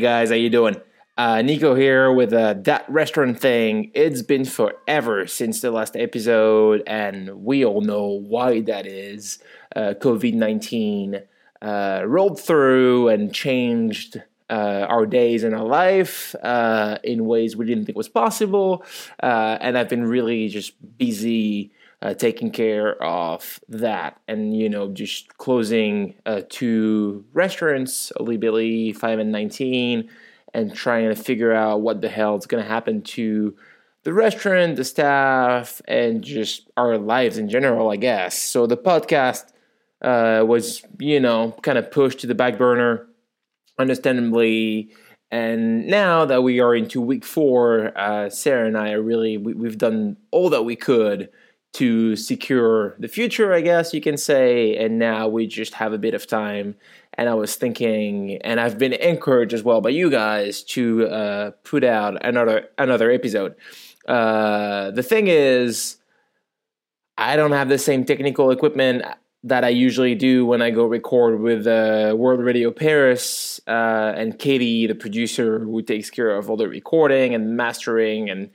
Guys, how you doing? Uh, Nico here with uh, that restaurant thing. It's been forever since the last episode, and we all know why that is. Uh, COVID nineteen uh, rolled through and changed uh, our days and our life uh, in ways we didn't think was possible, and I've been really just busy uh, taking care of that. And you know just closing uh, two restaurants Holybelly 5 and 19 and trying to figure out what the hell is going to happen to the restaurant the staff and just our lives in general i guess. So the podcast uh, was you know kind of pushed to the back burner understandably. And now that we are into week four uh, sarah and i really we, we've done all that we could to secure the future, I guess you can say. And now we just have a bit of time. And I was thinking, and I've been encouraged as well by you guys to uh, put out another another episode. Uh, the thing is, I don't have the same technical equipment that I usually do when I go record with uh, World Radio Paris uh, and Katie, the producer who takes care of all the recording and mastering and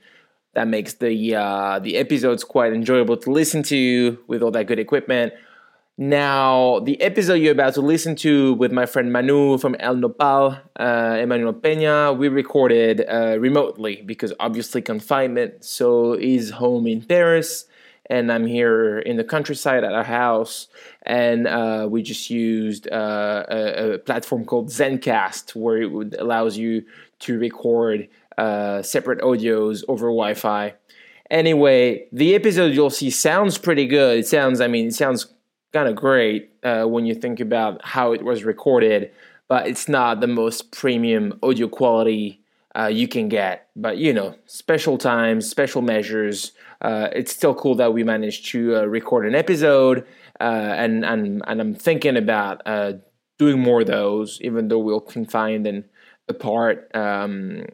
that makes the uh, the episodes quite enjoyable to listen to with all that good equipment. Now, the episode you're about to listen to with my friend Manu from El Nopal, uh, Emmanuel Peña, we recorded uh, remotely because obviously confinement. So he's home in Paris, and I'm here in the countryside at our house. And uh, we just used uh, a, a, platform called Zencastr, where it allows you to record uh, separate audios over Wi-Fi. Anyway, the episode you'll see sounds pretty good. It sounds, I mean, it sounds kind of great uh, when you think about how it was recorded, but it's not the most premium audio quality uh, you can get. But you know, special times, special measures. Uh, it's still cool that we managed to uh, record an episode, uh, and and and I'm thinking about uh, doing more of those, even though we'll confined and apart, um,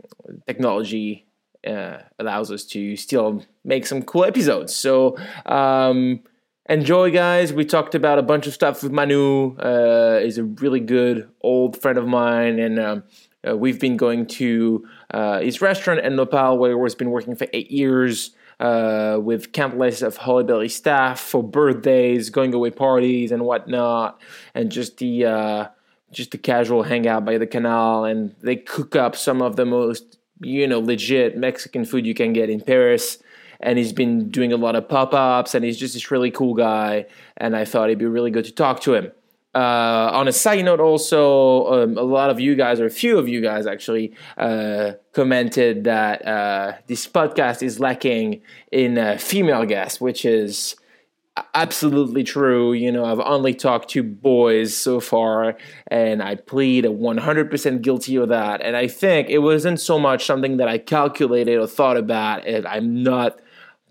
technology uh, allows us to still make some cool episodes. So um, enjoy, guys. We talked about a bunch of stuff with Manu. Uh, is a really good old friend of mine, and um, uh, we've been going to uh, his restaurant El Nopal, where he's been working for eight years. Uh, with countless of Holly staff for birthdays, going away parties, and whatnot, and just the uh, just a casual hangout by the canal, and they cook up some of the most you know legit Mexican food you can get in Paris. And he's been doing a lot of pop ups, and he's just this really cool guy. And I thought it'd be really good to talk to him. Uh, on a side note, also, um, a lot of you guys, or a few of you guys actually, uh, commented that uh, this podcast is lacking in female guests, which is absolutely true. You know, I've only talked to boys so far, and I plead 100% guilty of that. And I think it wasn't so much something that I calculated or thought about. And I'm not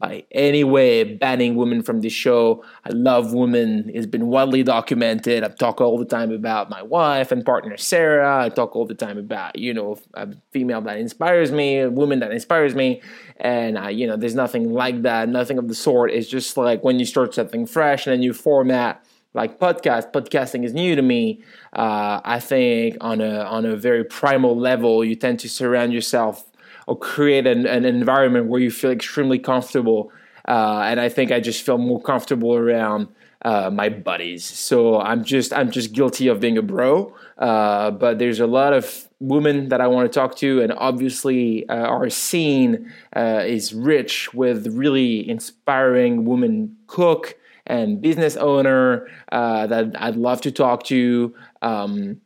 by any way banning women from the show. I love women. It's been widely documented. I talk all the time about my wife and partner Sarah. I talk all the time about, you know, a female that inspires me, a woman that inspires me. And, I, you know, there's nothing like that, nothing of the sort. It's just like when you start something fresh and then you format like podcast podcasting is new to me uh, i think on a on a very primal level you tend to surround yourself or create an, an environment where you feel extremely comfortable. Uh, and I think I just feel more comfortable around uh, my buddies. So I'm just I'm just guilty of being a bro. Uh, but there's a lot of women that I want to talk to, and obviously uh, our scene uh, is rich with really inspiring women cook and business owner uh, that I'd love to talk to. Um,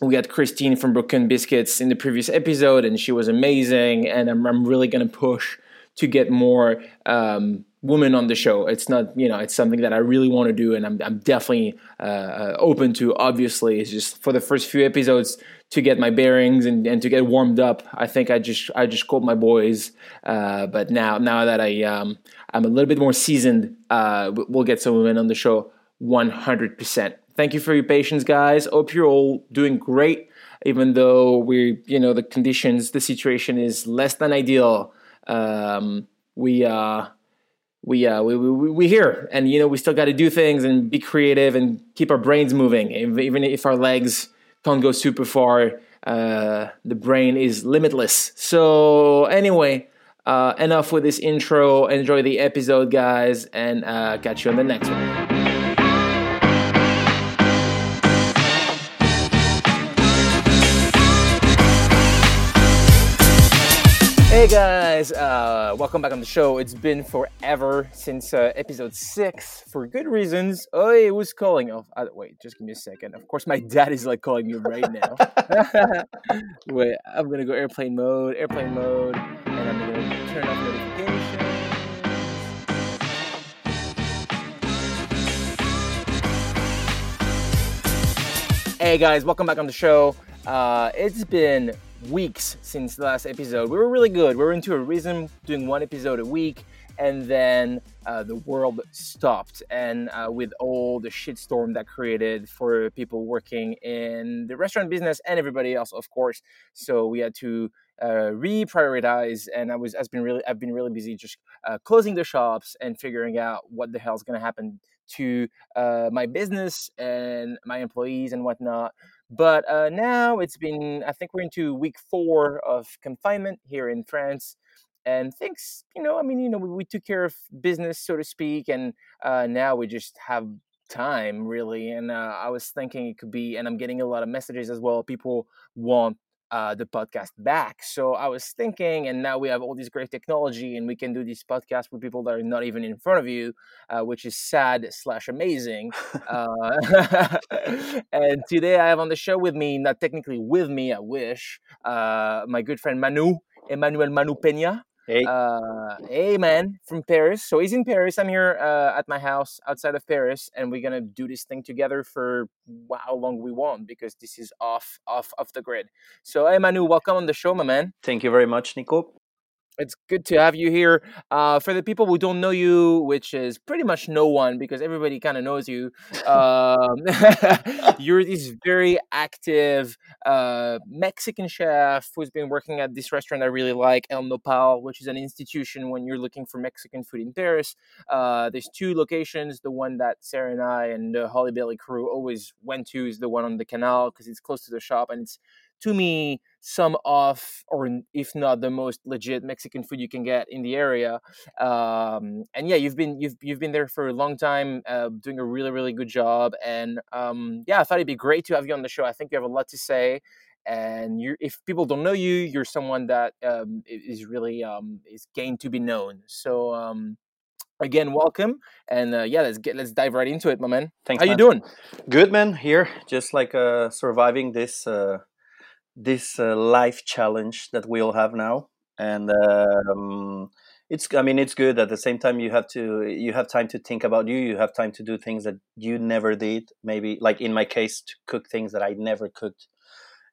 we had Christine from Brooklyn Biscuits in the previous episode, and she was amazing. And I'm, I'm really going to push to get more um, women on the show. It's not, you know, it's something that I really want to do, and I'm, I'm definitely uh, uh, open to. Obviously, it's just for the first few episodes to get my bearings and, and to get warmed up. I think I just I just called my boys, uh, but now now that I um, I'm a little bit more seasoned, uh, we'll get some women on the show 100 percent. Thank you for your patience, guys. Hope you're all doing great, even though we, you know, the conditions, the situation is less than ideal. Um, we, uh, we, uh, we, we, we here, and you know, we still got to do things and be creative and keep our brains moving, even if our legs can't go super far. uh, the brain is limitless. So anyway, uh, enough with this intro. Enjoy the episode, guys, and uh, catch you on the next one. Hey guys, uh, welcome back on the show. It's been forever since uh, episode six for good reasons. Oh, it was calling. Oh, uh, wait, just give me a second. Of course, my dad is like calling me right now. wait, I'm gonna go airplane mode, airplane mode, and I'm gonna turn off notifications. Hey guys, welcome back on the show. Uh, it's been weeks since the last episode. We were really good. We were into a rhythm, doing one episode a week, and then uh, the world stopped. And uh, with all the shitstorm that created for people working in the restaurant business and everybody else, of course, so we had to uh, reprioritize. And I was, I've been really, I've been really busy just uh, closing the shops and figuring out what the hell is going to happen to uh, my business and my employees and whatnot. But uh, now it's been, I think we're into week four of confinement here in France. And things, you know, I mean, you know, we, we took care of business, so to speak. And uh, now we just have time, really. And uh, I was thinking it could be, and I'm getting a lot of messages as well. People want uh, the podcast back. So I was thinking, and now we have all this great technology, and we can do these podcasts with people that are not even in front of you, uh, which is sad slash amazing. uh, and today I have on the show with me, not technically with me, I wish, uh, my good friend Manu, Emmanuel Manu Peña. Hey. Uh, hey, man, from Paris. So he's in Paris. I'm here uh, at my house outside of Paris, and we're gonna do this thing together for how long we want because this is off, off, off the grid. So, hey, Manu, welcome on the show, my man. Thank you very much, Nico. It's good to have you here. Uh, for the people who don't know you, which is pretty much no one because everybody kind of knows you, um, you're this very active uh, Mexican chef who's been working at this restaurant I really like, El Nopal, which is an institution when you're looking for Mexican food in Paris. Uh, there's two locations. The one that Sarah and I and the Holybelly crew always went to is the one on the canal because it's close to the shop and it's to me some of or if not the most legit mexican food you can get in the area um, and yeah you've been you've you've been there for a long time uh, doing a really really good job and um, yeah i thought it'd be great to have you on the show i think you have a lot to say and you if people don't know you you're someone that um, is really um, is game to be known so um, again welcome and uh, yeah let's get let's dive right into it my man Thanks. how man. you doing Good, man. Here, just like uh, surviving this uh, this uh, life challenge that we all have now, and um, it's. I mean, it's good. At the same time, you have to you have time to think about you. You have time to do things that you never did. Maybe, like in my case, to cook things that I never cooked,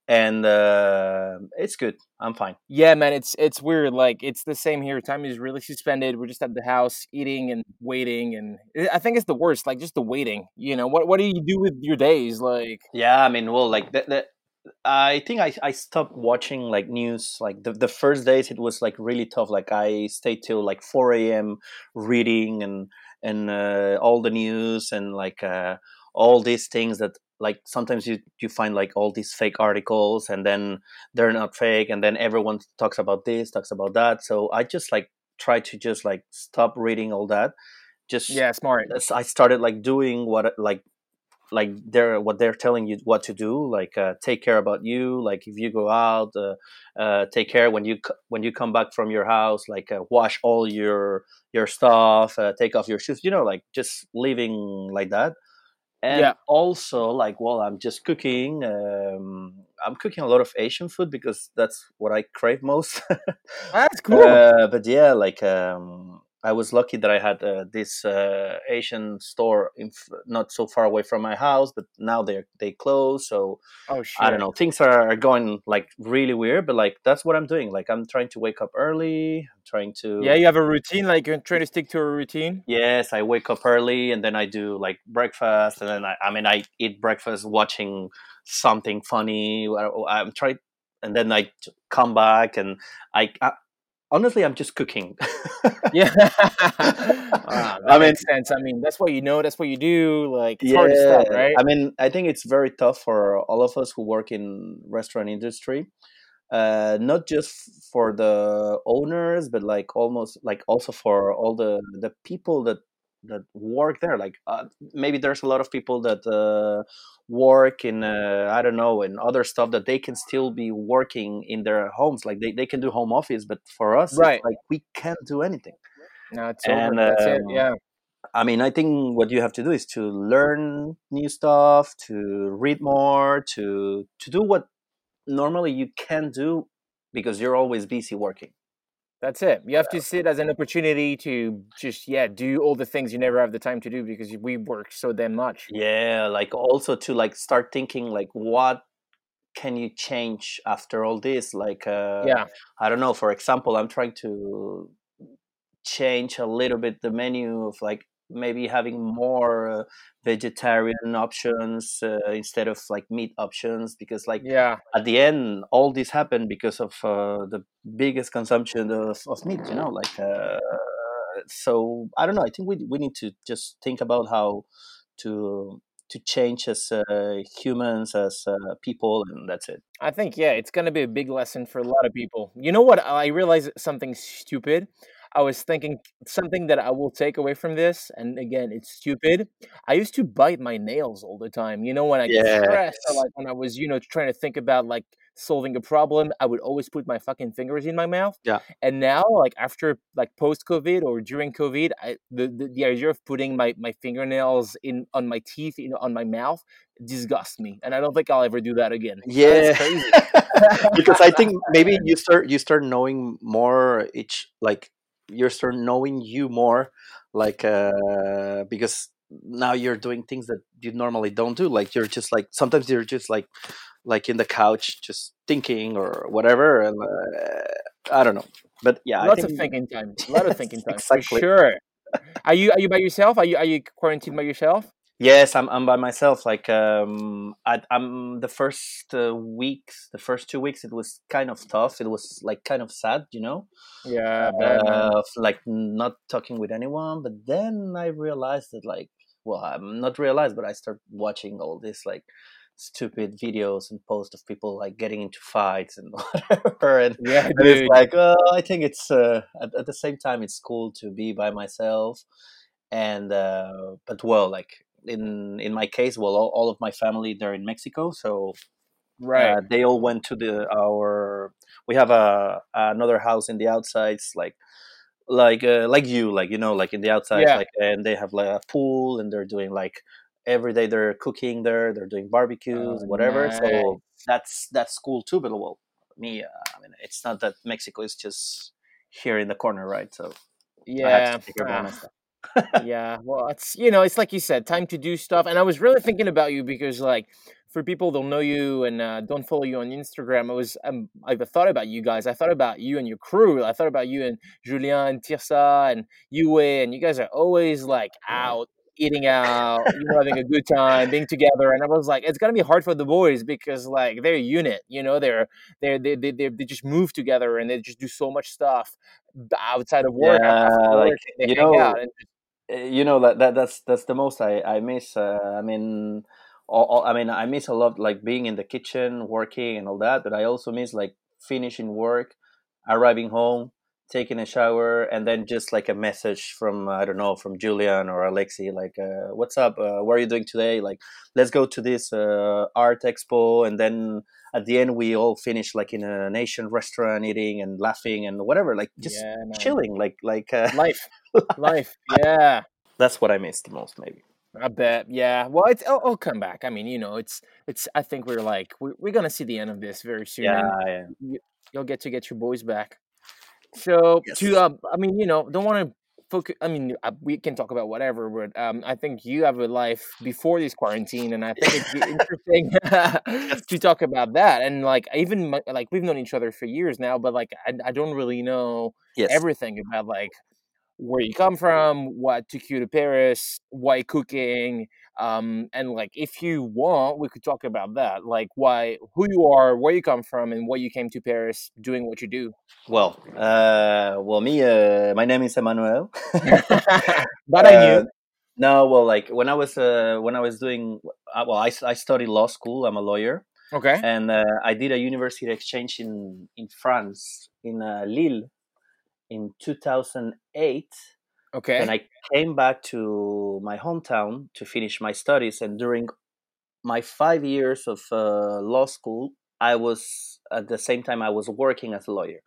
and uh, it's good. I'm fine. Yeah, man, it's it's weird. Like it's the same here. Time is really suspended. We're just at the house eating and waiting, and I think it's the worst. Like just the waiting. You know, what what do you do with your days? Like, Yeah, I mean, well, like the, the I think I, I stopped watching like news like the, the first days it was like really tough like I stayed till like 4 a.m reading and and uh, all the news and like uh, all these things that like sometimes you you find like all these fake articles and then they're not fake and then everyone talks about this talks about that so I just like try to just like stop reading all that just yeah, smart. I started like doing what like like they're what they're telling you what to do like uh, take care about you like if you go out uh, uh, take care when you when you come back from your house like uh, wash all your your stuff uh, take off your shoes you know like just living like that and Yeah. also like well i'm just cooking um, i'm cooking a lot of asian food because that's what i crave most That's cool. uh, but yeah, like um, I was lucky that I had uh, this uh, Asian store in f- not so far away from my house, but now they they close. So oh. I don't know, things are, are going like really weird. But like that's what I'm doing. Like I'm trying to wake up early. I'm trying to Yeah, you have a routine. Like you're trying to stick to a routine. Yes, I wake up early and then I do like breakfast, and then I, I mean I eat breakfast watching something funny. I- I'm trying, and then I come back and I, I honestly, I'm just cooking. yeah, ah, I mean, sense. I mean, that's what you know. That's what you do. Like, it's yeah, hard to stop, right? I mean, I think it's very tough for all of us who work in restaurant industry. Uh, not just for the owners, but like almost like also for all the the people that that work there. Like uh, maybe there's a lot of people that uh, work in uh, I don't know in other stuff that they can still be working in their homes. Like they, they can do home office, but for us, right? like we can't do anything. No, it's and, over. That's um, it. Yeah. I mean, I think what you have to do is to learn new stuff, to read more, to to do what normally you can do because you're always busy working. That's it. You have to see it as an opportunity to just yeah do all the things you never have the time to do because we work so damn much. Yeah, like also to like start thinking like what can you change after all this? Like uh, yeah, I don't know. For example, I'm trying to change a little bit the menu of like maybe having more uh, vegetarian options uh, instead of like meat options because like yeah. at the end all this happened because of uh, the biggest consumption of, of meat you know like uh, so i don't know i think we, we need to just think about how to to change as uh, humans as uh, people and that's it. I think yeah it's going to be a big lesson for a lot of people. You know what i realized something stupid I was thinking something that I will take away from this, and again, it's stupid. I used to bite my nails all the time. You know, when I get stressed, or like when I was, you know, trying to think about like solving a problem, I would always put my fucking fingers in my mouth. Yeah. And now, like after like post COVID or during COVID, I, the, the the idea of putting my my fingernails in on my teeth, you know, on my mouth, disgusts me, and I don't think I'll ever do that again. Yeah. because I think maybe you start you start knowing more each like you start knowing you more like uh because now you're doing things that you normally don't do like you're just like sometimes you're just like like in the couch just thinking or whatever and uh, i don't know. But yeah lots think, of thinking time a lot of thinking time exactly. for sure. Are you are you by yourself? Are you are you quarantined by yourself Yes, I'm I'm by myself. Like um, I, am the first uh, weeks, the first two weeks, it was kind of tough. It was like kind of sad, you know. Yeah, uh, like not talking with anyone. But then I realized that, like, well, I'm not realized, but I start watching all this like stupid videos and posts of people like getting into fights and whatever. And, yeah, and it's like, oh, I think it's uh, at, at the same time it's cool to be by myself and uh, but well like in in my case, well, all, all of my family they're in Mexico, so right uh, they all went to the our. We have a another house in the outsides, like like uh, like you, like you know, like in the outside, yeah. like and they have like a pool, and they're doing like every day they're cooking there, they're doing barbecues, oh, whatever. Nice. So that's that's cool too. But well, me, uh, I mean, it's not that Mexico is just here in the corner, right? So yeah, yeah, well, it's you know, it's like you said, time to do stuff. And I was really thinking about you because, like, for people don't know you and uh, don't follow you on Instagram, I was um, I thought about you guys. I thought about you and your crew. I thought about you and Julien and Tirsa and Yue, and you guys are always like out eating out, you know, having a good time, being together. And I was like, it's gonna be hard for the boys because like they're a unit, you know, they're they're they they, they, they just move together and they just do so much stuff outside of work. Yeah, like, you know, you know that, that that's that's the most I I miss. Uh, I mean, all, all, I mean I miss a lot like being in the kitchen, working and all that. But I also miss like finishing work, arriving home, taking a shower, and then just like a message from I don't know from Julian or Alexi, like uh, "What's up? Uh, what are you doing today? Like, let's go to this uh, art expo." And then at the end, we all finish like in an Asian restaurant, eating and laughing and whatever, like just yeah, chilling, like like uh, life life. Yeah. That's what I miss the most, maybe. I bet. Yeah. Well, it's it'll, it'll, come back. I mean, you know, it's it's. I think we're like we're, we're gonna see the end of this very soon. Yeah. yeah. You, will get to get your boys back. So yes. to uh, I mean, you know, don't want to focus. I mean, uh, we can talk about whatever, but um, I think you have a life before this quarantine, and I think it's interesting to talk about that. And like, even like we've known each other for years now, but like, I, I don't really know yes. everything about like where you come from, what took you to Paris, why cooking, um, and like if you want, we could talk about that, like why, who you are, where you come from, and why you came to Paris, doing what you do. Well, uh, well, me, uh, my name is Emmanuel. but I knew. Uh, no, well, like when I was uh, when I was doing uh, well, I, I studied law school. I'm a lawyer, Okay. and uh, I did a university exchange in in France in uh, Lille in 2008. Okay. And I came back to my hometown to finish my studies. And during my five years of uh, law school, I was at the same time I was working as a lawyer.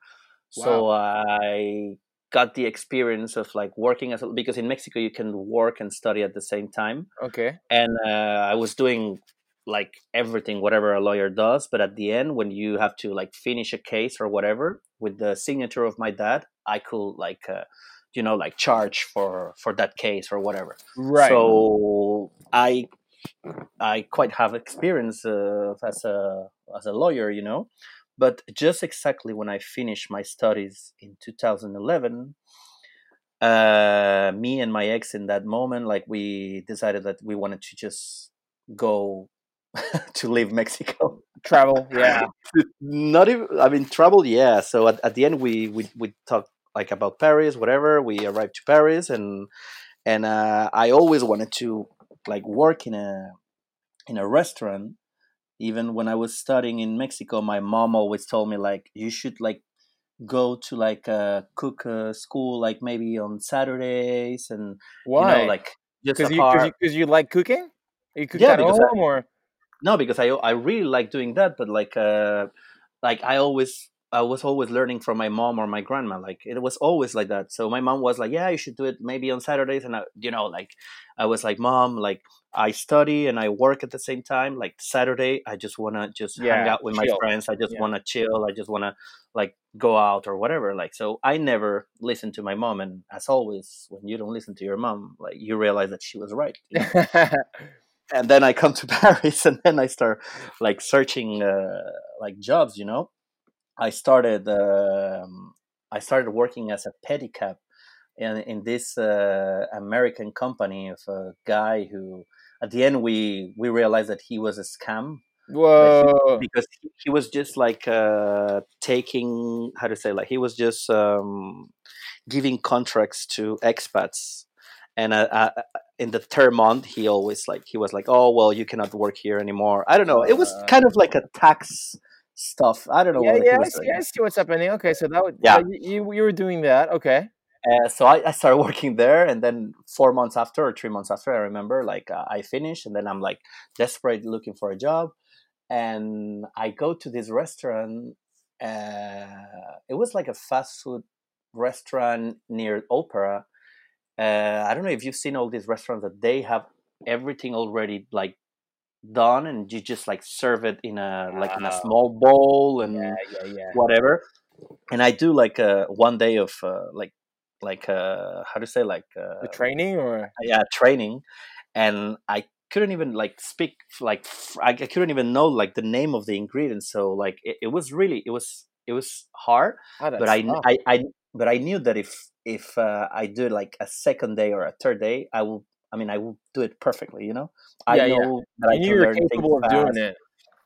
Wow. So I got the experience of like working as a, because in Mexico you can work and study at the same time. okay. And uh, I was doing like everything, whatever a lawyer does. But at the end, when you have to like finish a case or whatever, with the signature of my dad, I could like. Uh, you know like charge for for that case or whatever Right. so i i quite have experience uh, as a as a lawyer you know but just exactly when i finished my studies in 2011 uh me and my ex in that moment like we decided that we wanted to just go to leave mexico Travel. Yeah. not even i mean travel yeah so at, at the end we we, we talked like about paris whatever we arrived to paris and and uh, i always wanted to like work in a in a restaurant even when i was studying in mexico my mom always told me like you should like go to like a cook uh, school like maybe on saturdays and Why? you know like just because you, cause you, you like cooking? You cook Yeah, at because home or no because i i really like doing that but like uh like i always i was always learning from my mom or my grandma like it was always like that so my mom was like yeah you should do it maybe on saturdays and I, you know like i was like mom like i study and i work at the same time like saturday i just want to just hang out with my friends i just Yeah. want to chill i just want to like go out or whatever like so i never listened to my mom and as always when you don't listen to your mom like you realize that she was right you know? and then I come to Paris, and then I start like searching uh, like jobs. You know, I started um, I started working as a pedicab in in this uh, American company of a guy who, at the end, we we realized that he was a scam Whoa. because he, he was just like uh, taking how to say like he was just um, giving contracts to expats and uh, uh, in the third month he always like he was like oh well you cannot work here anymore i don't know it was Uh. kind of like a tax stuff i don't know Yeah, yeah, I see. I see what's happening. Okay, so that would Yeah. you, you you were doing that. Okay. Uh, so I, I started working there and then four months after or three months after i remember like uh, i finished and then i'm like desperate looking for a job and i go to this restaurant uh, it was like a fast food restaurant near opera uh, i don't know if you've seen all these restaurants that they have everything already like done and you just like serve it in a like in a small bowl and Yeah, yeah, yeah. whatever. And i do like uh, one day of uh, like like uh, how to say like uh, The training or? yeah training. And i couldn't even like speak like I couldn't even know like the name of the ingredients. So like it, it was really it was it was hard oh, but I. I i but i knew that if if uh, i do like a second day or a third day i will i mean i will do it perfectly you know i Yeah, yeah. know that i you knew can you were learn things capable of doing it.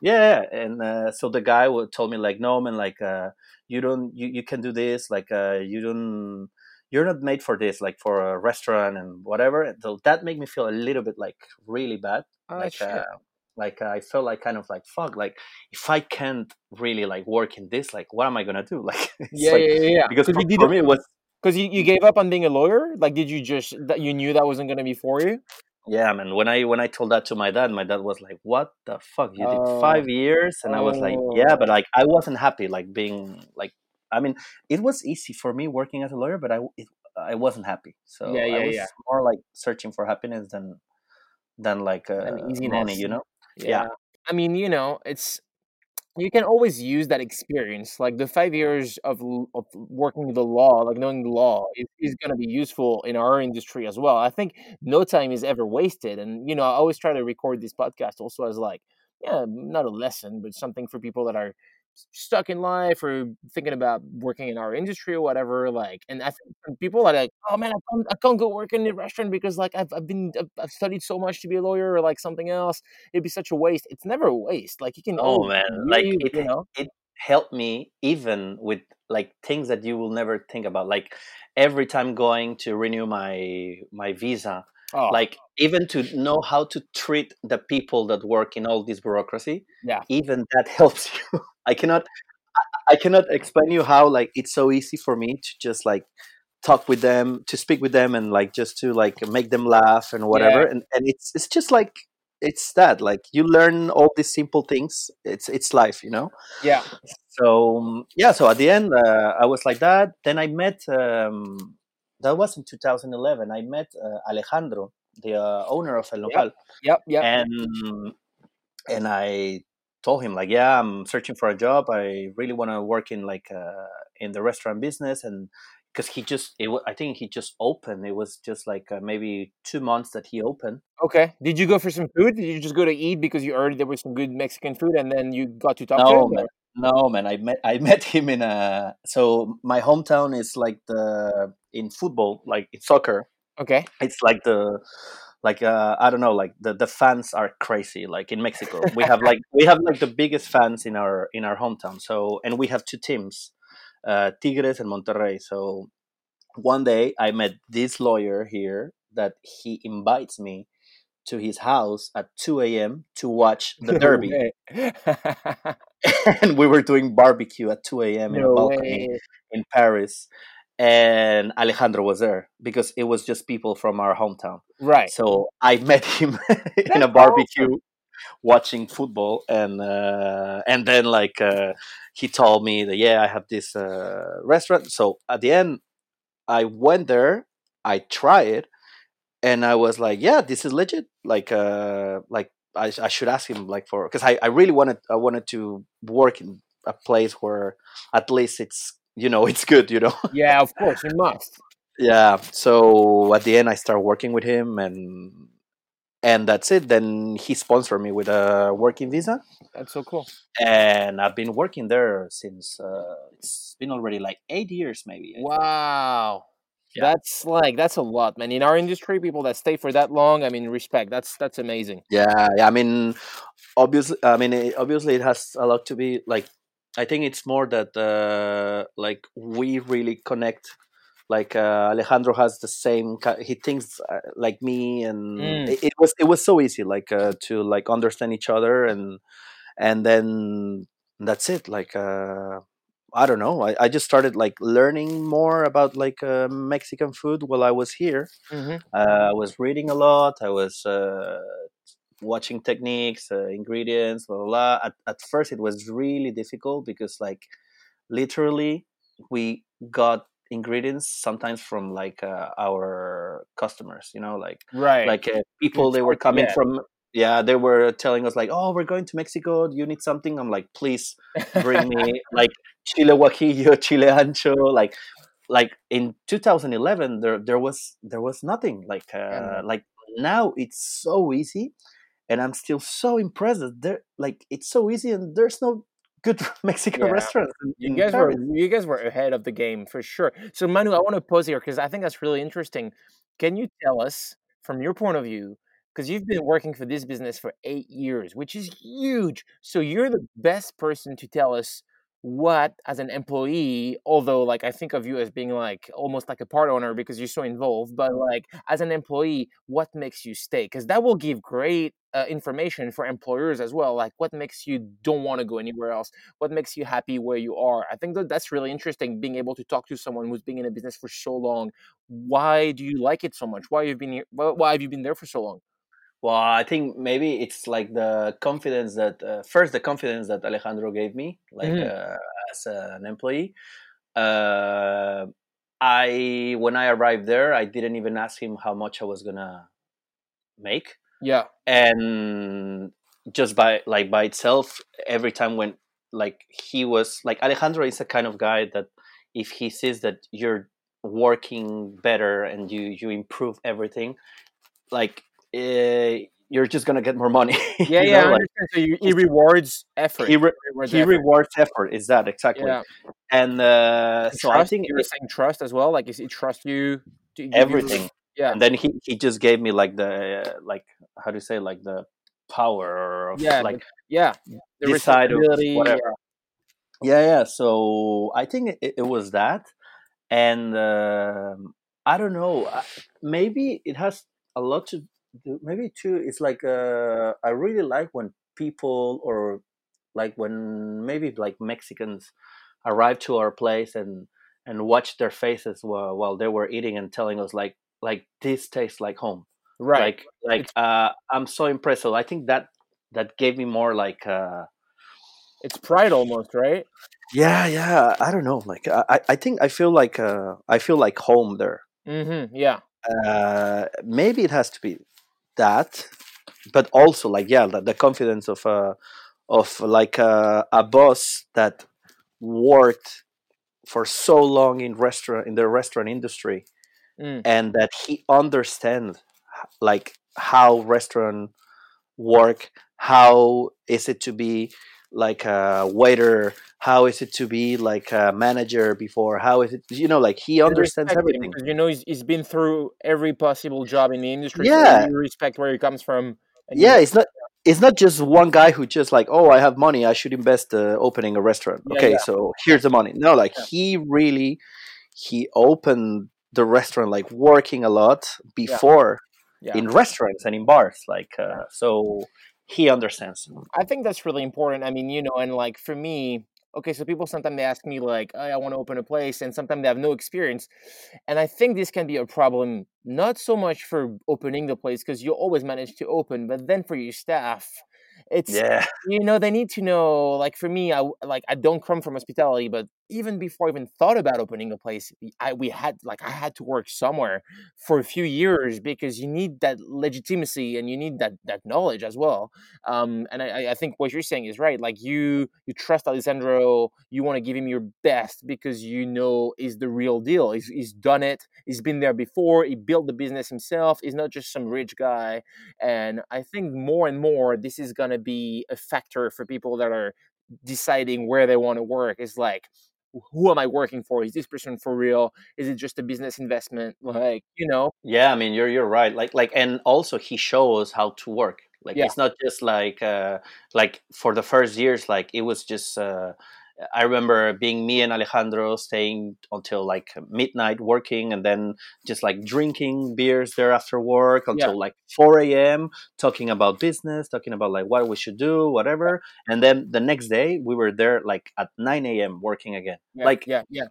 Yeah, and uh, so the guy would told me like, no man, like uh, you don't, you, you can do this, like uh, you don't, you're not made for this, like for a restaurant and whatever. And So that made me feel a little bit like really bad, Oh like shit. uh, like I felt like kind of like fuck, like if I can't really like work in this, like what am I gonna do? Like yeah, like, yeah, yeah, yeah. because for, for me it was because you, you gave up on being a lawyer. Like, did you just that you knew that wasn't going to be for you? yeah man when i when i told that to my dad my dad was like what the fuck you Oh. did five years and i was like yeah but Oh. like i wasn't happy like being like i mean it was easy for me working as a lawyer but i it, i wasn't happy so Yeah, yeah, i was yeah. more like searching for happiness than than like uh, money you know Yeah. Yeah. I mean, you know, it's you can always use that experience. Like the five years of of working the law, like knowing the law, is, is going to be useful in our industry as well. I think no time is ever wasted. And you know, I always try to record this podcast also as like, yeah, not a lesson, but something for people that are stuck in life or thinking about working in our industry or whatever. Like, and I think people are like, "Oh man, I can't, I can't go work in a restaurant because like I've I've been I've studied so much to be a lawyer or like something else. It'd be such a waste. It's never a waste. Like you can. Oh man, like it you know. it helped me even with like things that you will never think about. Like every time going to renew my my visa, Oh, like even to know how to treat the people that work in all this bureaucracy yeah. even that helps you i cannot i cannot explain you how like it's so easy for me to just like talk with them to speak with them and like just to like make them laugh and whatever Yeah. and and it's it's just like it's that like you learn all these simple things it's it's life you know Yeah. so yeah so at the end uh, i was like that then i met um, that was in 2011 i met uh, alejandro the uh, owner of El Nopal Yep. Yep. and and i told him like yeah i'm searching for a job i really want to work in like uh, in the restaurant business and because he just it, wa- i think he just opened it was just like uh, maybe two months that he opened Okay. Did you go for some food? Did you just go to eat because you heard there was some good Mexican food and then you got to talk to no him? No man i met i met him in a so my hometown is like the in football like in soccer Okay. it's like the like uh, i don't know like the, the fans are crazy like in mexico we have like we have like the biggest fans in our in our hometown so and we have two teams uh, tigres and monterrey so one day i met this lawyer here that he invites me to his house at 2 a.m to watch the No derby and we were doing barbecue at 2 a.m in a balcony way. in paris and alejandro was there because it was just people from our hometown Right. so I met him in a barbecue watching football, and uh, and then like uh, he told me that yeah, I have this uh, restaurant. So at the end, I went there, I tried, and I was like, yeah, this is legit. Like uh, like I, I should ask him like for because I, I really wanted I wanted to work in a place where at least it's you know it's good you know Yeah, of course, you must. yeah so at the end i started working with him and and that's it then he sponsored me with a working visa That's so cool. and i've been working there since uh, it's been already like eight years maybe Wow. Yeah. That's like that's a lot, man. In our industry, people that stay for that long, I mean, respect. That's that's amazing. yeah yeah i mean obviously i mean it, obviously it has a lot to be like i think it's more that uh like we really connect like uh, alejandro has the same he thinks uh, like me and Mm. it, it was it was so easy like uh, to like understand each other and and then that's it like uh i don't know i, I just started like learning more about like uh, mexican food while i was here hmm uh, I was reading a lot. I was uh, watching techniques, uh, ingredients, blah, blah blah. At, at first, it was really difficult because, like, literally, we got ingredients sometimes from like uh, our customers. You know, like Right. like uh, people they were coming from. Yeah, they were telling us like, "Oh, we're going to Mexico. Do you need something?" I'm like, "Please bring me like chile guajillo, chile ancho, like like in 2011 there there was there was nothing like uh, like now it's so easy and i'm still so impressed there like it's so easy and there's no good mexican Yeah. restaurants You guys were you guys were ahead of the game for sure. So Manu, I want to pause here because I think that's really interesting. Can you tell us from your point of view, because you've been working for this business for eight years, which is huge. So you're the best person to tell us what, as an employee, although like I think of you as being like almost like a part owner because you're so involved, but like as an employee, what makes you stay? Because that will give great uh, information for employers as well. Like what makes you don't want to go anywhere else what makes you happy where you are i think that that's really interesting being able to talk to someone who's been in a business for so long why do you like it so much why you've been here why why have you been there for so long well i think maybe it's like the confidence that uh, first the confidence that alejandro gave me like Mhm. uh, as an employee. Uh, i when i arrived there i didn't even ask him how much i was gonna make. Yeah. And just by like by itself every time when like he was like alejandro is a kind of guy that if he sees that you're working better and you you improve everything like uh, you're just gonna get more money. Yeah, yeah. know, I like. So you, he rewards effort. he re- rewards he effort. rewards effort. Is that exactly? Yeah. And uh, so I think you were saying trust as well. Like, is he trust you? To give you- everything. Yeah. And then he he just gave me like the uh, like how do you say like the power of Yeah, like yeah. The decide of whatever. yeah yeah so i think it, it was that and um i don't know uh, maybe it has a lot to do maybe too it's like uh, i really like when people or like when maybe like mexicans arrive to our place and and watch their faces while, while they were eating and telling us like like this tastes like home Right. like like uh i'm so impressed so i think that that gave me more like uh it's pride almost, right? yeah yeah i don't know like i I- i think i feel like uh i feel like home there Mm-hmm. Yeah. uh maybe it has to be that but also like yeah the, the confidence of uh of like uh, a boss that worked for so long in restaurant in the restaurant industry Mm. and that he understands like how restaurant work how is it to be like a waiter how is it to be like a manager before how is it you know like he understands everything because you know he's, he's been through every possible job in the industry. Yeah. So respect where he comes from. yeah it's not it's not just one guy who just like oh i have money i should invest uh, opening a restaurant Yeah, okay yeah. so here's the money no like Yeah. he really he opened the restaurant like working a lot before in restaurants and in bars like uh, so he understands I think that's really important. I mean, you know, and like for me, okay, so people sometimes they ask me like, "Hey, I want to open a place, and sometimes they have no experience, and I think this can be a problem. Not so much for opening the place because you always manage to open, but then for your staff, it's yeah you know they need to know. Like for me, I like I don't come from hospitality, but even before I even thought about opening a place, I we had like I had to work somewhere for a few years because you need that legitimacy and you need that that knowledge as well um, and I, I think what you're saying is right. Like you, you trust Alejandro. You want to give him your best because you know he's the real deal. He's, he's done it. He's been there before. He built the business himself. He's not just some rich guy. And I think more and more this is gonna be a factor for people that are deciding where they want to work. Is like, who am I working for? Is this person for real? Is it just a business investment? Like, you know, yeah i mean you're you're right like like and also he shows how to work like Yeah. it's not just like uh like for the first years like it was just uh I remember being me and Alejandro staying until like midnight working and then just like drinking beers there after work until like 4 a.m. talking about business, talking about like what we should do, whatever. And then the next day we were there like at 9 a.m. working again. yeah, Like, yeah, yeah.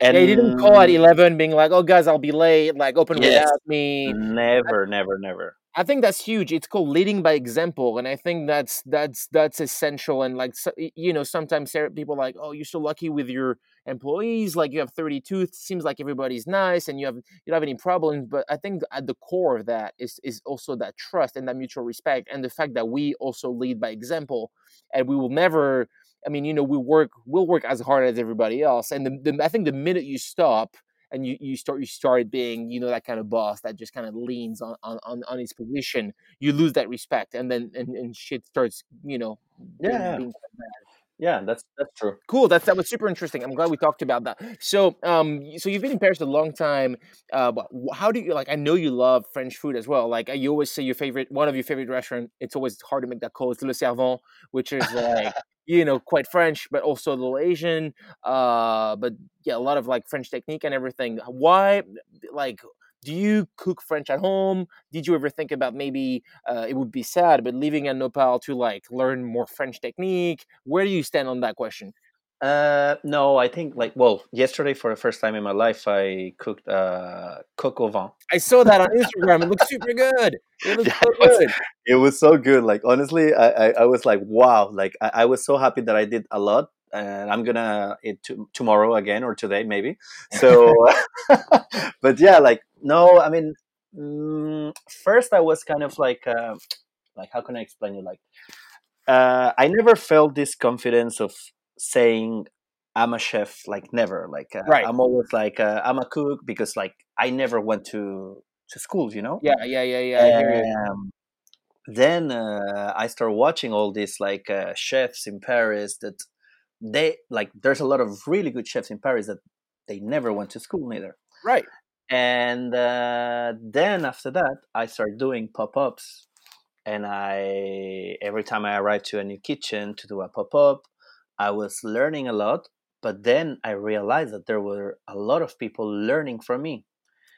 and yeah, didn't call at eleven, being like, "Oh, guys, I'll be late." Like, open Yes. without me. Never, never, never. I think that's huge. It's called leading by example, and I think that's that's that's essential. And like you know, sometimes people like, "Oh, you're so lucky with your employees. Like you have 32. Seems like everybody's nice, and you have you don't have any problems." But I think at the core of that is is also that trust and that mutual respect, and the fact that we also lead by example, and we will never. I mean, you know, we work we'll work as hard as everybody else, and the, the I think the minute you stop and you, you start you start being you know that kind of boss that just kind of leans on, on on on his position you lose that respect and then and, and shit starts you know Yeah. being bad. Yeah, that's that's true. cool that's that was super interesting i'm glad we talked about that so um so you've been in paris a long time uh how do you like i know you love french food as well like uh, you always say your favorite one of your favorite restaurant it's always hard to make that call it's Le Servan which is like you know quite french but also a little asian uh but yeah a lot of like french technique and everything why like do you cook french at home did you ever think about maybe uh, it would be sad but leaving El Nopal to like learn more french technique where do you stand on that question Uh, no, I think like well, yesterday for the first time in my life, I cooked uh coq au vin. i saw that on instagram it looks super good it looks so it was- good It was so good. Like honestly, I I, I was like wow. Like I, I was so happy that I did a lot, and I'm gonna eat to, tomorrow again or today maybe. So, but yeah, like no, I mean, mm, first I was kind of like uh, like how can I explain it? Like uh, I never felt this confidence of saying I'm a chef. Like never. Like uh, Right. I'm always like uh, I'm a cook because like I never went to to school. You know. yeah yeah yeah yeah I hear you. Um, then uh, I start watching all these like uh, chefs in Paris that they like. There's a lot of really good chefs in Paris that they never went to school neither. Right. And uh, then after that, I start doing pop ups, and I every time I arrive to a new kitchen to do a pop up, I was learning a lot. But then I realized that there were a lot of people learning from me.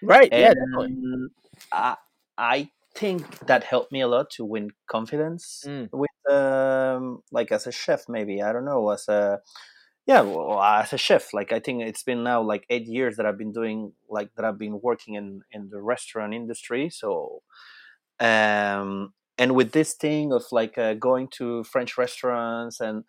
Right. And yeah. Definitely. I, I think that helped me a lot to win confidence Mm. with um like as a chef maybe i don't know as a yeah well, as a chef like i think it's been now like eight years that i've been doing like that i've been working in in the restaurant industry so um and with this thing of like uh, going to french restaurants and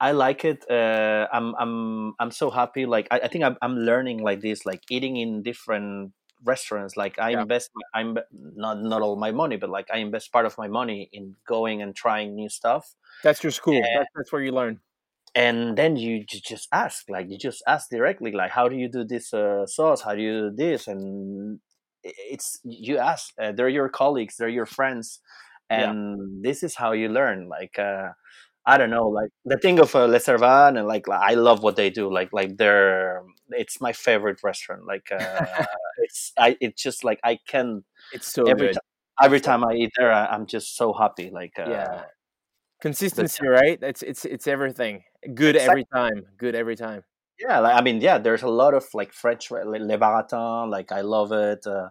i like it uh i'm i'm i'm so happy like i, I think I'm, I'm learning like this like eating in different restaurants like i Yeah. invest i'm not not all my money but like i invest part of my money in going and trying new stuff That's your school. Yeah. That's, that's where you learn. and then you just ask like you just ask directly like how do you do this uh, sauce how do you do this and it's you ask uh, they're your colleagues they're your friends Yeah. and this is how you learn like uh i don't know like the thing of uh, le servan and like, i love what they do like like they're it's my favorite restaurant like uh it's i it's just like i can It's so every good. time every time i eat there I, i'm just so happy like uh Yeah. Consistency, right? It's it's it's everything. Good Exact- every time. Good every time. Yeah, like, I mean, yeah, there's a lot of like French like Le Baratin, like I love it, uh,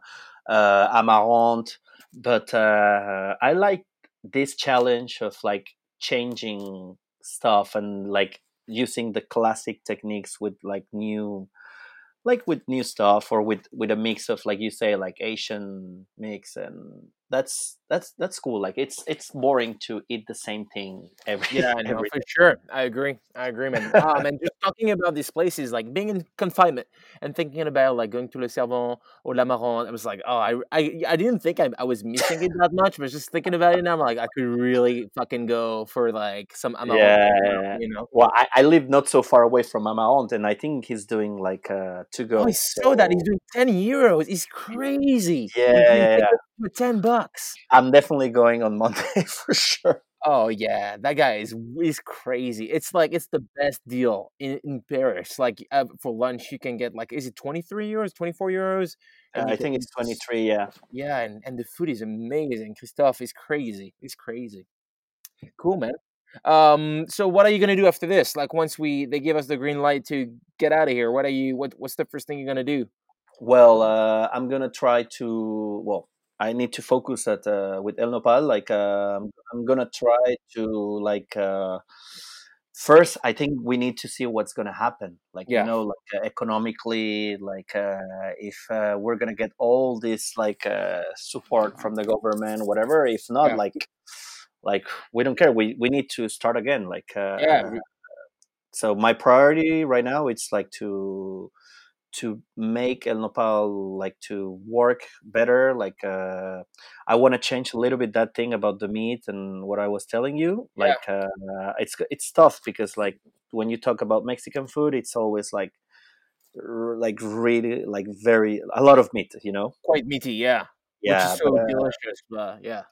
uh, Amarante, but uh, I like this challenge of like changing stuff and like using the classic techniques with like new, like with new stuff or with with a mix of like you say like Asian mix and that's that's that's cool. Like it's it's boring to eat the same thing every Yeah, know every for sure. I agree. I agree, man. Um, and talking about these places, like being in confinement and thinking about like going to Le Servan or La Marante, I was like, oh, I, I, I didn't think I, I was missing it that much, but just thinking about it now, I'm like, I could really fucking go for like some Amarante, Yeah. you know. Well, I, I live not so far away from Amarante, and I think he's doing like uh, to go. Oh, I saw that he's doing ten euros. He's crazy. Yeah, yeah, yeah. For ten bucks. I'm definitely going on Monday for sure. Oh yeah, that guy is is crazy. It's like it's the best deal in, in Paris. Like uh, for lunch, you can get like is it twenty three euros, twenty four euros? Uh, I think it's 23. Yeah. Yeah, and, and the food is amazing. Christophe is crazy. He's crazy. Cool, man. Um, so what are you gonna do after this? Like once we they give us the green light to get out of here, what are you what what's the first thing you're gonna do? Well, uh, I'm gonna try to. Well, I need to focus at uh, with El Nopal. Like, um, I'm gonna try to like. Uh, first, I think we need to see what's gonna happen. Like, Yeah. you know, like uh, economically, like uh, if uh, we're gonna get all this like uh, support from the government, whatever. If not, Yeah. like, like we don't care. We we need to start again. Like, uh, Yeah, so my priority right now it's like to to make El Nopal like to work better. Like uh, I want to change a little bit that thing about the meat and what I was telling you. Yeah. Like uh, it's it's tough because like when you talk about Mexican food, it's always like r- like really like very a lot of meat. You know. Quite meaty, yeah. Yeah. Which is so but, delicious. But yeah.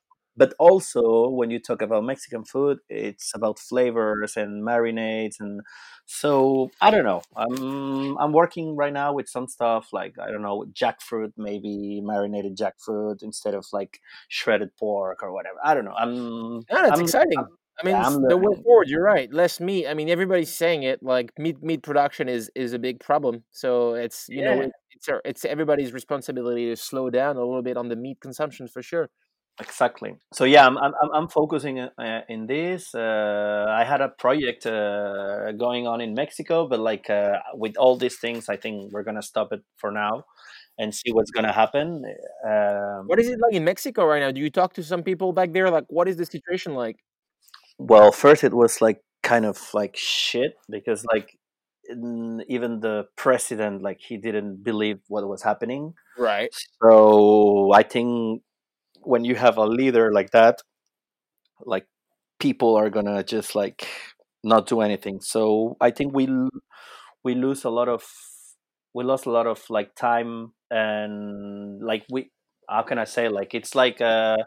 But also when you talk about Mexican food, it's about flavors and marinades, and so I don't know. I'm I'm working right now with some stuff like I don't know jackfruit, maybe marinated jackfruit instead of like shredded pork or whatever. I don't know. I'm Yeah, that's I'm- exciting. I mean, yeah, I'm the way forward. You're right. Less meat. I mean, everybody's saying it. Like meat, meat production is is a big problem. So it's you know Yeah. it, it's it's everybody's responsibility to slow down a little bit on the meat consumption for sure. Exactly. So yeah, I'm I'm I'm- focusing uh, in this. Uh, I had a project uh, going on in Mexico, but like uh, with all these things, I think we're gonna stop it for now and see what's gonna happen. Um, What is it like in Mexico right now? Do you talk to some people back there? Like, what is the situation like? well, first it was like kind of like shit because like even the president like he didn't believe what was happening. Right. So I think when you have a leader like that, like people are gonna just like not do anything. So I think we we lose a lot of we lost a lot of like time and like we how can I say like it's like uh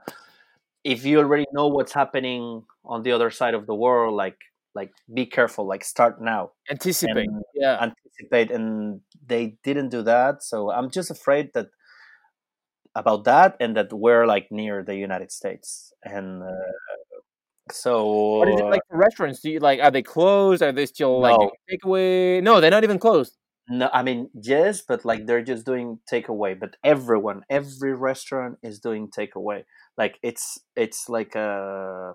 if you already know what's happening on the other side of the world, like like be careful, like start now, Anticipate. and Yeah. anticipate. And they didn't do that, so I'm just afraid that about that, and that we're like near the United States, and uh, so What is it like for restaurants? Do you like are they closed? Are they still like No. takeaway? No, they're not even closed. No, I mean yes, but like they're just doing takeaway. But everyone, every restaurant is doing takeaway. Like it's it's like a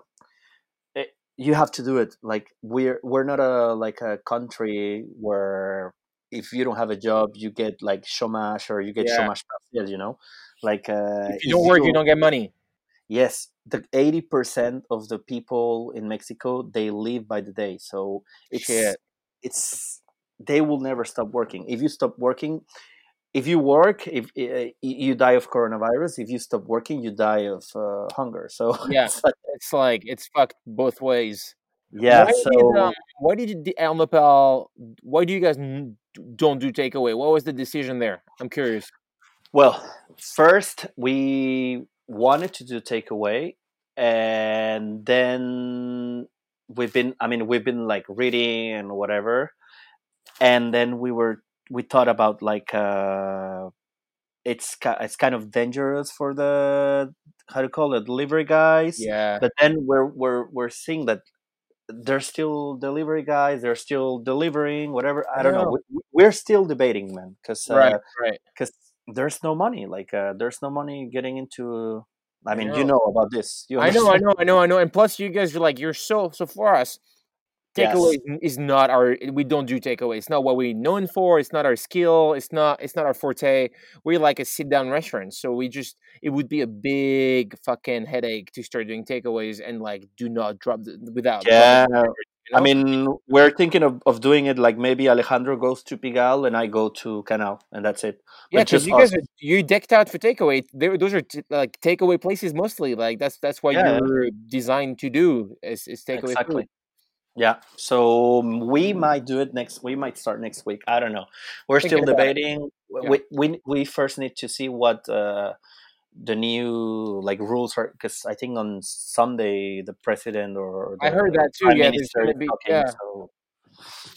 it, you have to do it. Like we're we're not a like a country where if you don't have a job, you get like chômage or you get Yeah. chômage partiel. You know, like uh, If you don't work, you don't get money. Yes, the eighty percent of the people in Mexico they live by the day, so it's Shit. it's they will never stop working. If you stop working, if you work, if uh, you die of coronavirus, if you stop working, you die of uh, hunger. So Yeah. it's like- It's like it's fucked both ways. yeah, Why so did, um, why did you, El Nopal? Why do you guys don't do takeaway? What was the decision there? I'm curious. Well, first we wanted to do takeaway, and then we've been. I mean, we've been like reading and whatever, and then we were we thought about like uh, it's it's kind of dangerous for the how to call it delivery guys. Yeah. But then we're we're we're seeing that there's still delivery guys. They're still delivering whatever. I don't know. know. We, we're still debating, man, because Right. Right. because there's no money like uh, there's no money getting into i I mean you know. know about this you I know. I know. I know. I know. And plus, you guys are like you're so so for us. Takeaway Yes. is not our. We don't do takeaway. It's not what we're known for. It's not our skill. It's not. It's not our forte. We're like a sit down restaurant. So we just. It would be a big fucking headache to start doing takeaways and like do not drop the, without. yeah you i mean we're thinking of, of doing it like maybe alejandro goes to Pigalle and i go to canal and that's it Yeah, because you guys us. are you decked out for takeaway. They, those are t- like takeaway places mostly. Like that's that's what yeah. you're designed to do is, is takeaway exactly food. Yeah so um, we might do it next we might start next week i don't know we're still debating Yeah. we, we we first need to see what uh the new like rules are because i think on sunday the president or I heard that too. prime Yeah, be yeah. so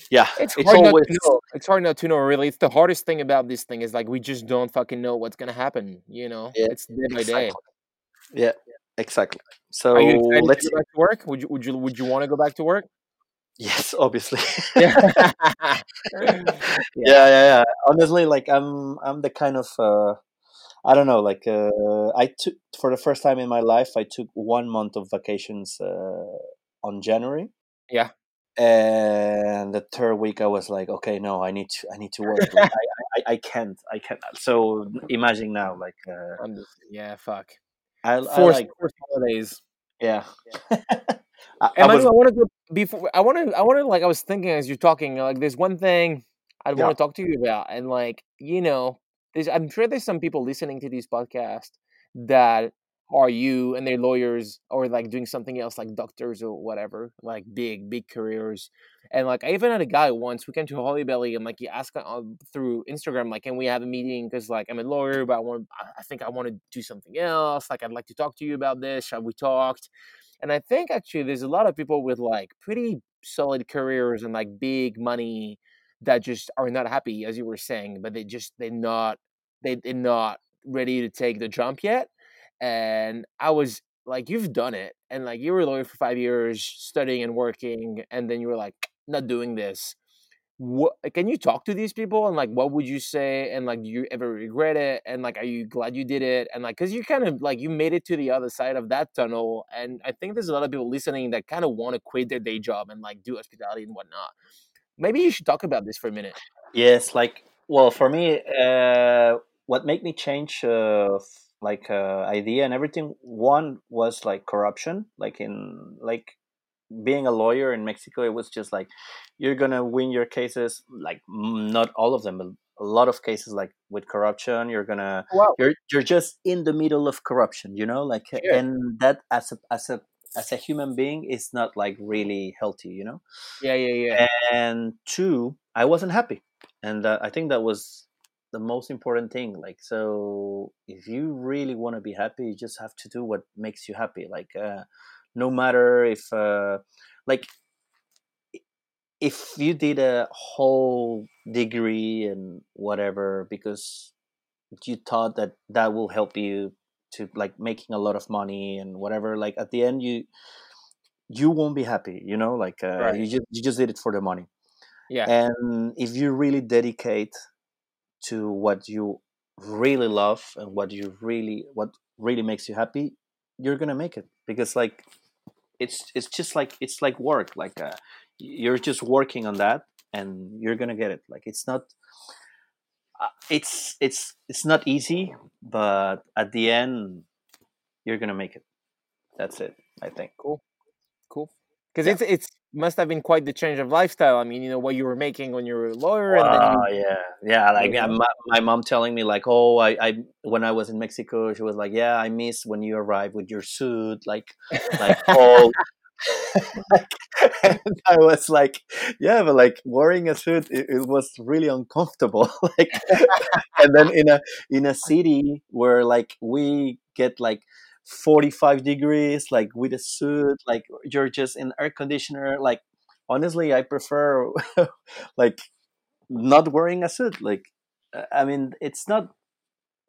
yeah It's it's hard not to know. It's hard not to know. Really, it's the hardest thing about this thing is like we just don't fucking know what's gonna happen. You know, yeah it's day by day. exactly yeah exactly Are you so let's to go back to work? Would you would you would you want to go back to work? Yes obviously Yeah. yeah yeah. yeah yeah honestly like i'm i'm the kind of uh i don't know like uh i took for the first time in my life i took one month of vacations uh on january Yeah. and the third week i was like okay no i need to i need to work like, I, I i can't i can't so imagine now like uh just, yeah. Fuck. i i Forced, like forced holidays. yeah I, I was I want to go before. I want to. I want to like. I was thinking as you're talking. Like, there's one thing I yeah want to talk to you about, and like, you know, there's. I'm sure there's some people listening to these podcasts that are you and they're lawyers or like doing something else, like doctors or whatever, like big, big careers. And like, I even had a guy once. We came to Holybelly, and like, he asked uh, through Instagram, like, can we have a meeting? Because like, I'm a lawyer, but I want. I think I want to do something else. Like, I'd like to talk to you about this. Shall we talked? And I think actually there's a lot of people with like pretty solid careers and like big money that just are not happy, as you were saying, but they just they're not they they're not ready to take the jump yet. And I was like, you've done it, and like you were a lawyer for five years, studying and working, and then you were like, not doing this. What can you talk to these people and like what would you say and like do you ever regret it and like are you glad you did it and like because you kind of like you made it to the other side of that tunnel and I think there's a lot of people listening that kind of want to quit their day job and like do hospitality and whatnot. Maybe you should talk about this for a minute. Yes, like well, for me, uh, what made me change uh, like uh, idea and everything. One was like corruption, like in like being a lawyer in Mexico. It was just like you're gonna win your cases, like mm, not all of them, but a lot of cases like with corruption. You're gonna Wow. you're you're just in the middle of corruption, you know, like Sure. and that as a as a as a human being is not like really healthy, you know Yeah, yeah, yeah. and two i wasn't happy and uh, i think that was the most important thing like so if you really want to be happy you just have to do what makes you happy like uh, no matter if uh, like if you did a whole degree and whatever because you thought that that will help you to like making a lot of money and whatever like at the end you you won't be happy you know like uh, Right. you just you just did it for the money Yeah. and if you really dedicate to what you really love and what you really what really makes you happy you're gonna make it because like it's it's just like it's like work like uh, you're just working on that and you're gonna get it like it's not uh, it's it's it's not easy but at the end you're gonna make it that's it i think Cool. Cool. Because Yeah. it's it's must have been quite the change of lifestyle. I mean, you know what you were making when you were a lawyer, and then you, yeah, yeah. Like Yeah. yeah, my, my mom telling me like, oh, I, I when I was in Mexico, she was like, yeah, I miss when you arrived with your suit, like, like oh. and I was like, yeah, but like wearing a suit, it, it was really uncomfortable. like, and then in a in a city where like we get like 45 degrees, like with a suit, like you're just in air conditioner. Like, honestly, I prefer like not wearing a suit like i mean it's not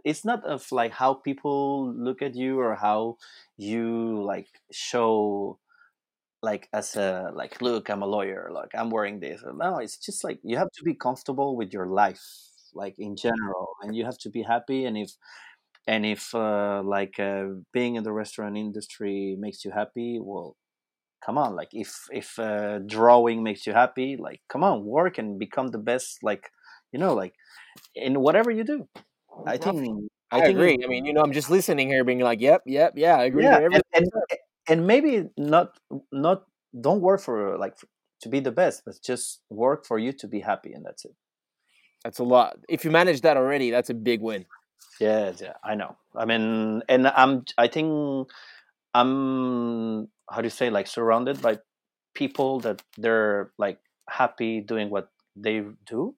it's not of like how people look at you or how you like show like as a like look i'm a lawyer like i'm wearing this no it's just like you have to be comfortable with your life like in general and you have to be happy and if and if uh, like uh, being in the restaurant industry makes you happy well come on like if if uh, drawing makes you happy like come on work and become the best like you know like in whatever you do i think I, think agree. I mean, you know, I'm just listening here, being like, "Yep, yep, yeah, I agree yeah with and, everything." and and maybe not not don't work for like to be the best but just work for you to be happy and that's it That's a lot. If you manage that already, that's a big win. Yeah yeah i know i mean and i'm i think i'm how do you say like surrounded by people that they're like happy doing what they do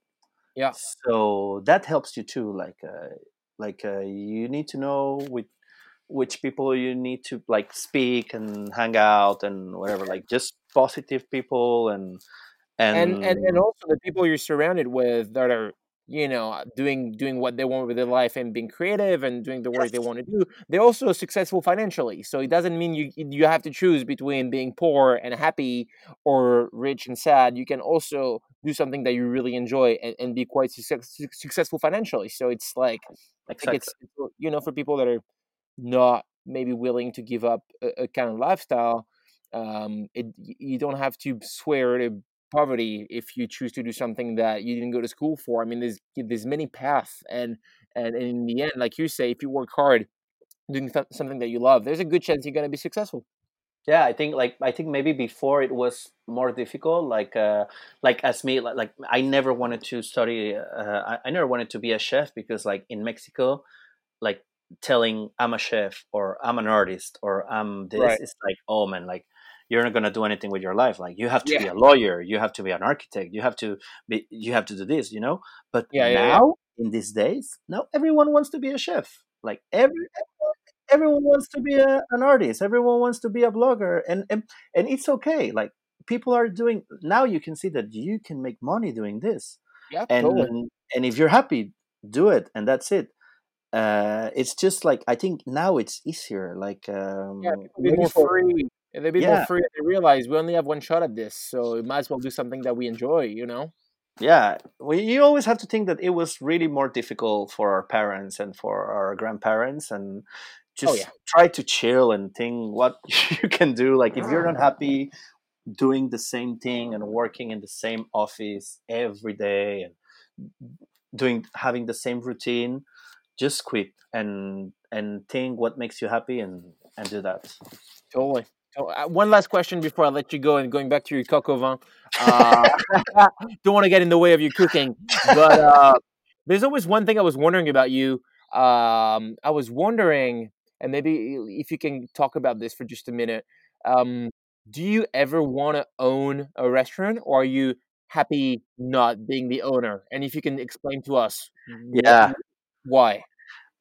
Yeah. so that helps you too like uh, like uh, you need to know with which people you need to like speak and hang out and whatever like just positive people and and, and and and also the people you're surrounded with that are you know doing doing what they want with their life and being creative and doing the work they want to do they're also successful financially. So it doesn't mean you you have to choose between being poor and happy or rich and sad. You can also do something that you really enjoy and, and be quite success, successful financially. So it's like I think it's you know for people that are not maybe willing to give up a, a kind of lifestyle um it you don't have to swear to poverty if you choose to do something that you didn't go to school for i mean there's there's many paths and and, and in the end like you say if you work hard doing th- something that you love there's a good chance you're going to be successful yeah i think like i think maybe before it was more difficult like uh like as me like, like i never wanted to study uh, I, I never wanted to be a chef because like in mexico like telling i'm a chef or i'm an artist or i'm this Right. it's like oh man like you're not gonna do anything with your life. Like you have to be a lawyer you have to be an architect you have to be you have to do this you know? But Yeah, yeah, yeah. now in these days now everyone wants to be a chef. Like every everyone wants to be a, an artist. Everyone wants to be a blogger. And, and and it's okay. Like people are doing now you can see that you can make money doing this. Yeah and totally. and if you're happy do it and that's it. Uh it's just like i think now it's easier. Like um yeah people more free and they be more free they realize we only have one shot at this so we might as well do something that we enjoy you know yeah well, you always have to think that it was really more difficult for our parents and for our grandparents and oh, just yeah. try to chill and think what you can do like if you're not happy doing the same thing and working in the same office every day and doing having the same routine just quit and and think what makes you happy and and do that Totally. So, uh, one last question before I let you go, and going back to your coq au vin. Uh, don't want to get in the way of your cooking, but uh, there's always one thing I was wondering about you. Um, I was wondering, and maybe if you can talk about this for just a minute. Um, do you ever want to own a restaurant, or are you happy not being the owner? And if you can explain to us, Yeah. why?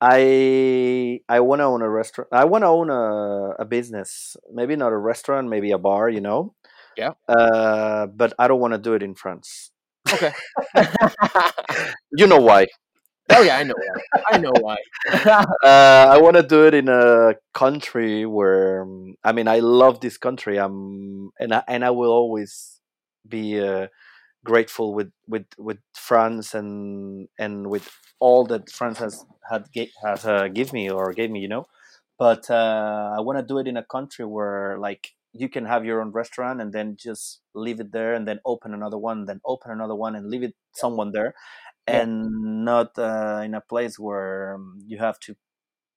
I I want to own a restaurant. I want to own a, a business. Maybe not a restaurant, maybe a bar. You know. Yeah. Uh, but I don't want to do it in France. Okay. You know why? oh yeah, I know why. I know why. uh, I want to do it in a country where um, I mean I love this country. I'm and I, and I will always be uh, grateful with with with France and and with all that France has had has uh, give me or gave me. You know, but uh, I want to do it in a country where like you can have your own restaurant and then just leave it there and then open another one, then open another one and leave it someone there Yeah. and not uh, in a place where um, you have to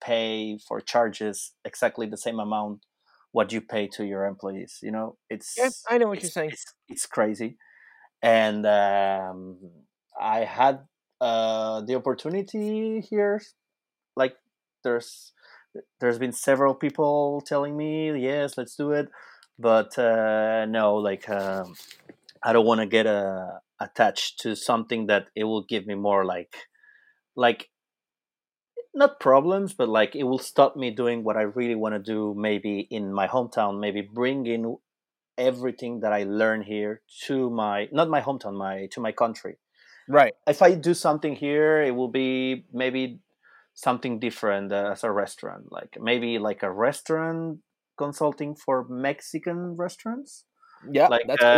pay for charges exactly the same amount what you pay to your employees you know it's Yeah, I know what you're saying. it's, it's crazy and um, i had uh, the opportunity here like there's there's been several people telling me yes let's do it but uh, no like um, i don't want to get uh, attached to something that it will give me more like like not problems but like it will stop me doing what i really want to do maybe in my hometown maybe bring in everything that i learn here to my not my hometown my to my country Right. if i do something here it will be maybe something different uh, as a restaurant like maybe like a restaurant consulting for mexican restaurants Yeah. like that's cool.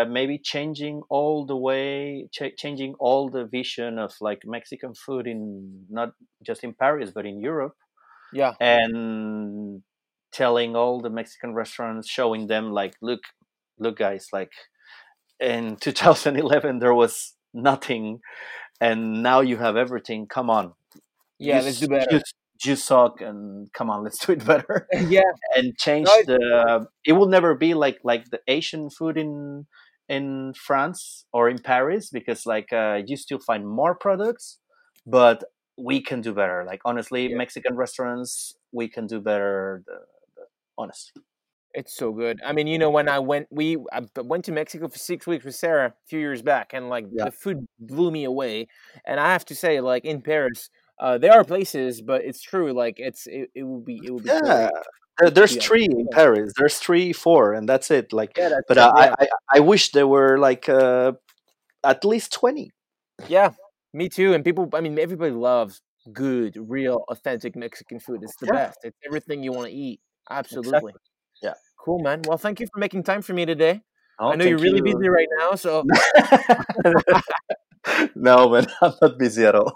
uh, maybe changing all the way ch- changing all the vision of like mexican food in not just in paris but in europe Yeah. and telling all the mexican restaurants showing them like look look guys like in 2011 there was nothing and now you have everything come on Yeah. you, Let's do better. you, you suck and come on let's do it better yeah. and change No, the it will never be like like the asian food in in france or in paris because like uh, you still find more products but we can do better like honestly Yeah. mexican restaurants we can do better the, the, honest It's so good. I mean, you know, when I went, we I went to Mexico for six weeks with Sarah a few years back, and like Yeah. the food blew me away. And I have to say, like in Paris, uh, there are places, but it's true. Like it's it, it will be it will be yeah. There- there's Yeah. three in paris there's three four and that's it like Yeah, but it, I, yeah. I i wish there were like uh at least 20 Yeah, me too. And people, I mean, everybody loves good, real, authentic Mexican food. It's the best. It's everything you want to eat. Absolutely. Yeah. Cool, man. Well, thank you for making time for me today. Oh, I know you're really you. busy right now, so no man i'm not busy at all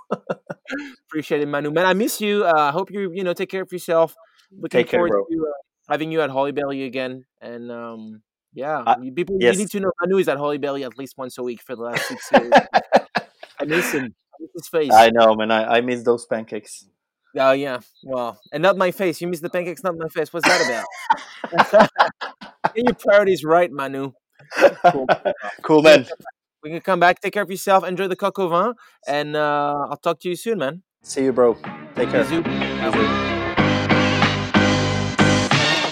appreciate it, Manu. Man, I miss you. Uh, I hope you, you know, take care of yourself. Looking Take care, forward bro. to uh, having you at Holybelly again. And um, yeah, Uh, you, people, yes. you need to know Manu is at Holybelly at least once a week for the last six years. I miss him. I miss his face. i know man i, I miss those pancakes Oh yeah, well, and not my face. You missed the pancakes, not my face. What's that about? Get your priorities right, Manu. Cool. cool man We can come back. Take care of yourself. Enjoy the coq au vin, and uh, I'll talk to you soon, man. see you bro take care Bisous. Bisous.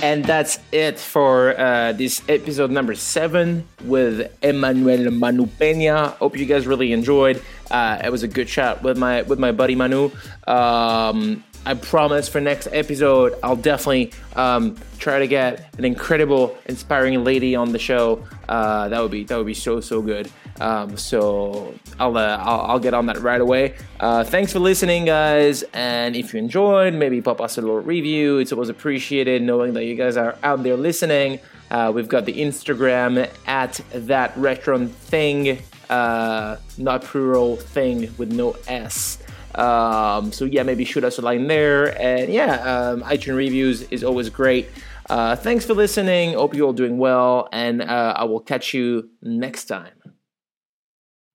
And that's it for uh, this episode number seven with Emmanuel Manu Peña. Hope you guys really enjoyed. Uh, it was a good chat with my with my buddy Manu. Um, I promise for next episode, I'll definitely um, try to get an incredible, inspiring lady on the show. Uh, that would be that would be so so good. Um, so I'll, uh, I'll I'll get on that right away. Uh, thanks for listening, guys. And if you enjoyed, maybe pop us a little review. It's always appreciated knowing that you guys are out there listening. Uh, we've got the Instagram at that restaurant thing, uh, not plural thing with no s. Um, so yeah, maybe shoot us a line there. And yeah, um, iTunes reviews is always great. Uh, thanks for listening. Hope you're all doing well, and uh, I will catch you next time.